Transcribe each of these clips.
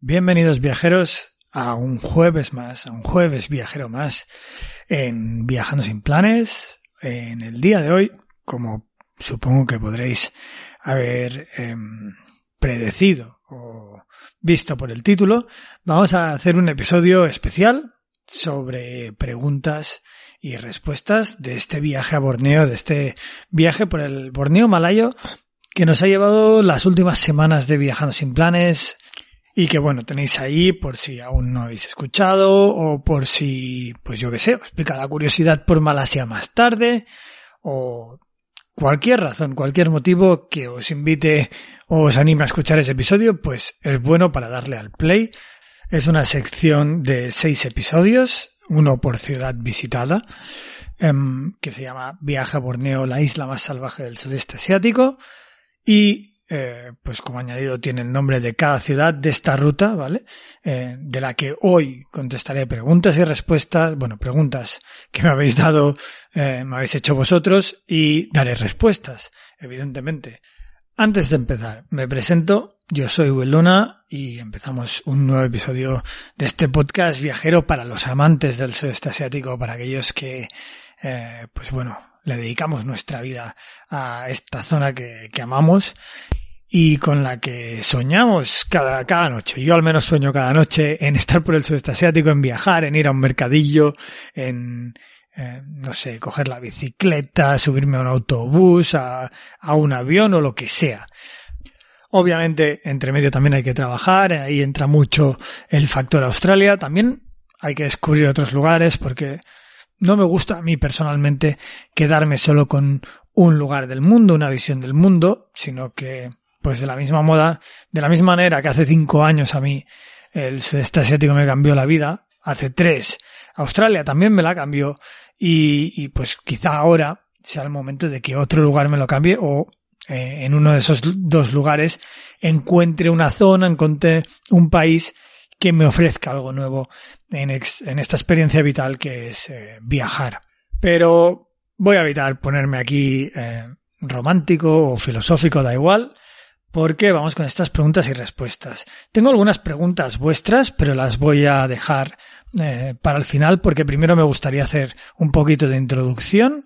Bienvenidos viajeros a un jueves más, a un jueves viajero más en Viajando sin planes. En el día de hoy, como supongo que podréis haber em, predecido o visto por el título, vamos a hacer un episodio especial sobre preguntas y respuestas de este viaje a Borneo, de este viaje por el Borneo Malayo que nos ha llevado las últimas semanas de Viajando sin planes, y que bueno, tenéis ahí por si aún no habéis escuchado o por si, pues yo qué sé, os pica la curiosidad por Malasia más tarde o cualquier razón, cualquier motivo que os invite o os anime a escuchar ese episodio, pues es bueno para darle al play. Es una sección de seis episodios, uno por ciudad visitada, em, que se llama Viaje a Borneo, la isla más salvaje del sudeste asiático. Y eh, pues como añadido tiene el nombre de cada ciudad de esta ruta, ¿vale? Eh, de la que hoy contestaré preguntas y respuestas, bueno, preguntas que me habéis dado, eh, me habéis hecho vosotros y daré respuestas, evidentemente. Antes de empezar, me presento, yo soy Will Luna y empezamos un nuevo episodio de este podcast viajero para los amantes del sudeste asiático, para aquellos que, eh, pues bueno, le dedicamos nuestra vida a esta zona que, que amamos y con la que soñamos cada, cada noche. Yo al menos sueño cada noche en estar por el sudeste asiático, en viajar, en ir a un mercadillo, en, eh, no sé, coger la bicicleta, subirme a un autobús, a, a un avión o lo que sea. Obviamente, entre medio también hay que trabajar, ahí entra mucho el factor Australia, también hay que descubrir otros lugares porque no me gusta a mí personalmente quedarme solo con un lugar del mundo, una visión del mundo, sino que, pues de la misma moda, de la misma manera que hace cinco años a mí el sudeste asiático me cambió la vida, hace tres Australia también me la cambió y, pues quizá ahora sea el momento de que otro lugar me lo cambie o eh, en uno de esos dos lugares encuentre una zona, encuentre un país que me ofrezca algo nuevo en, esta experiencia vital que es eh, viajar. Pero voy a evitar ponerme aquí eh, romántico o filosófico, da igual, porque vamos con estas preguntas y respuestas. Tengo algunas preguntas vuestras, pero las voy a dejar eh, para el final porque primero me gustaría hacer un poquito de introducción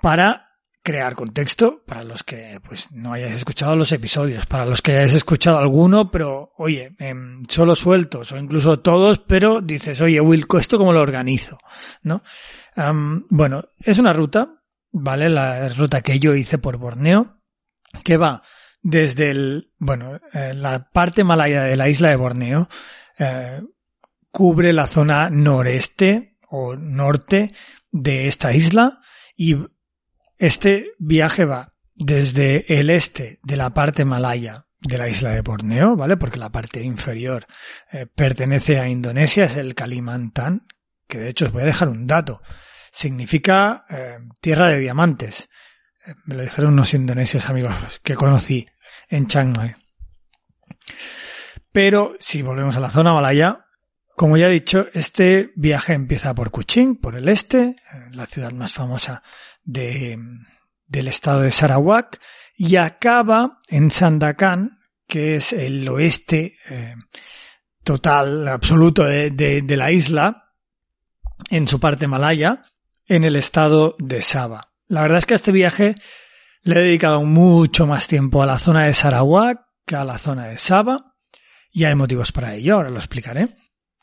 para crear contexto para los que pues no hayáis escuchado los episodios, para los que hayáis escuchado alguno, pero oye, em, solo sueltos o incluso todos, pero dices, oye, Wilco, ¿esto cómo lo organizo? ¿No? Am, bueno, es una ruta, ¿vale? La ruta que yo hice por Borneo, que va desde el, bueno, eh, la parte malaya de la isla de Borneo, eh, cubre la zona noreste o norte de esta isla y este viaje va desde el este de la parte malaya de la isla de Borneo, ¿vale? Porque la parte inferior eh, pertenece a Indonesia, es el Kalimantan, que de hecho os voy a dejar un dato. Significa eh, tierra de diamantes. Eh, me lo dijeron unos indonesios amigos que conocí en Chiang Mai. Pero si volvemos a la zona malaya, como ya he dicho, este viaje empieza por Kuching, por el este, la ciudad más famosa de, del estado de Sarawak, y acaba en Sandakan, que es el oeste eh, total, absoluto de, de- la isla, en su parte malaya, en el estado de Sabah. La verdad es que a este viaje le he dedicado mucho más tiempo a la zona de Sarawak que a la zona de Sabah, y hay motivos para ello, ahora lo explicaré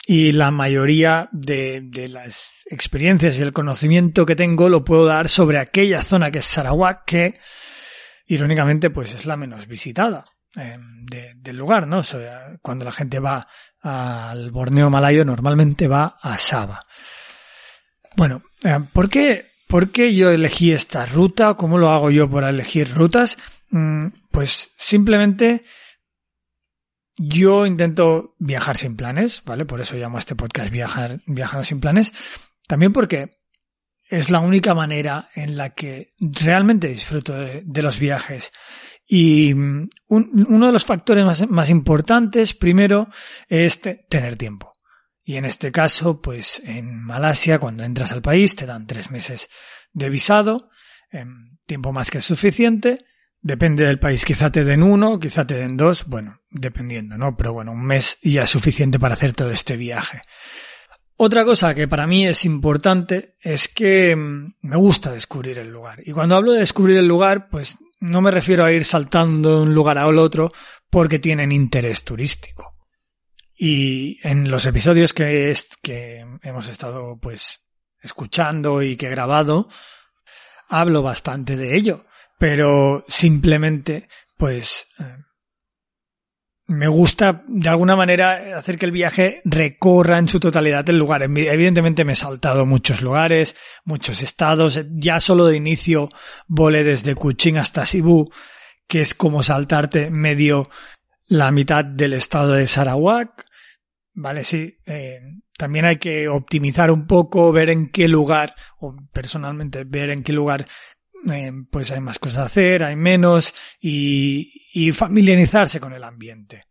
y la mayoría de, de las experiencias y el conocimiento que tengo lo puedo dar sobre aquella zona que es Sarawak, que irónicamente pues es la menos visitada eh, de- del lugar, ¿no? O sea, cuando la gente va al Borneo malayo normalmente va a Sabah. Bueno, eh, ¿por qué, ¿por qué yo elegí esta ruta? ¿Cómo lo hago yo para elegir rutas? Mm, Pues simplemente yo intento viajar sin planes, ¿vale? Por eso llamo a este podcast Viajar, Viajar sin planes. También porque es la única manera en la que realmente disfruto de, los viajes. Y mm, un- uno de los factores más, importantes, primero, es te- tener tiempo. Y en este caso, pues en Malasia, cuando entras al país, te dan tres meses de visado, em, tiempo más que suficiente. Depende del país, quizá te den uno, quizá te den dos, bueno, dependiendo, ¿no? Pero bueno, un mes ya es suficiente para hacer todo este viaje. Otra cosa que para mí es importante es que mm, me gusta descubrir el lugar. Y cuando hablo de descubrir el lugar, pues no me refiero a ir saltando de un lugar al otro porque tienen interés turístico. Y en los episodios que, est- que hemos estado pues escuchando y que he grabado, hablo bastante de ello. Pero simplemente, pues, eh, me gusta de alguna manera hacer que el viaje recorra en su totalidad el lugar. Evi- Evidentemente me he saltado muchos lugares, muchos estados. Ya solo de inicio volé desde Kuching hasta Cebu, que es como saltarte medio la mitad del estado de Sarawak. Vale, sí. eh, también hay que optimizar un poco, ver en qué lugar, o personalmente ver en qué lugar eh, pues hay más cosas a hacer, hay menos, y, familiarizarse con el ambiente.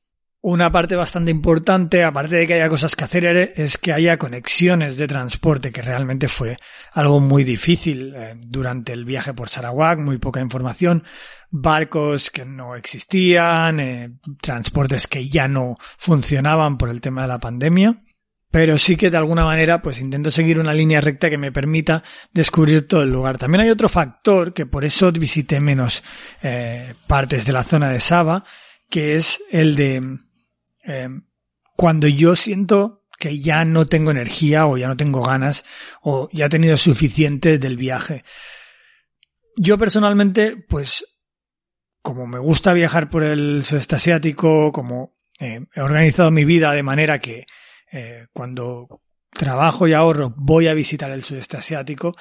Una parte bastante importante, aparte de que haya cosas que hacer, es que haya conexiones de transporte, que realmente fue algo muy difícil eh, durante el viaje por Sarawak, muy poca información, barcos que no existían, eh, transportes que ya no funcionaban por el tema de la pandemia pero sí que de alguna manera pues intento seguir una línea recta que me permita descubrir todo el lugar. También hay otro factor que por eso visité menos eh, partes de la zona de Saba, que es el de eh, cuando yo siento que ya no tengo energía o ya no tengo ganas o ya he tenido suficiente del viaje. Yo personalmente pues como me gusta viajar por el sudeste asiático, como eh, he organizado mi vida de manera que eh, cuando trabajo y ahorro voy a visitar el sudeste asiático,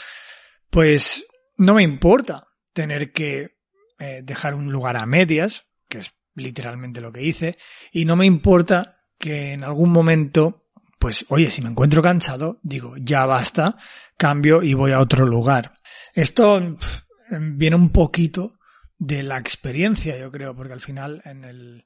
pues no me importa tener que eh, dejar un lugar a medias, que es literalmente lo que hice, y no me importa que en algún momento, pues oye, si me encuentro cansado, digo, ya basta, cambio y voy a otro lugar. Esto viene un poquito de la experiencia, yo creo, porque al final en el...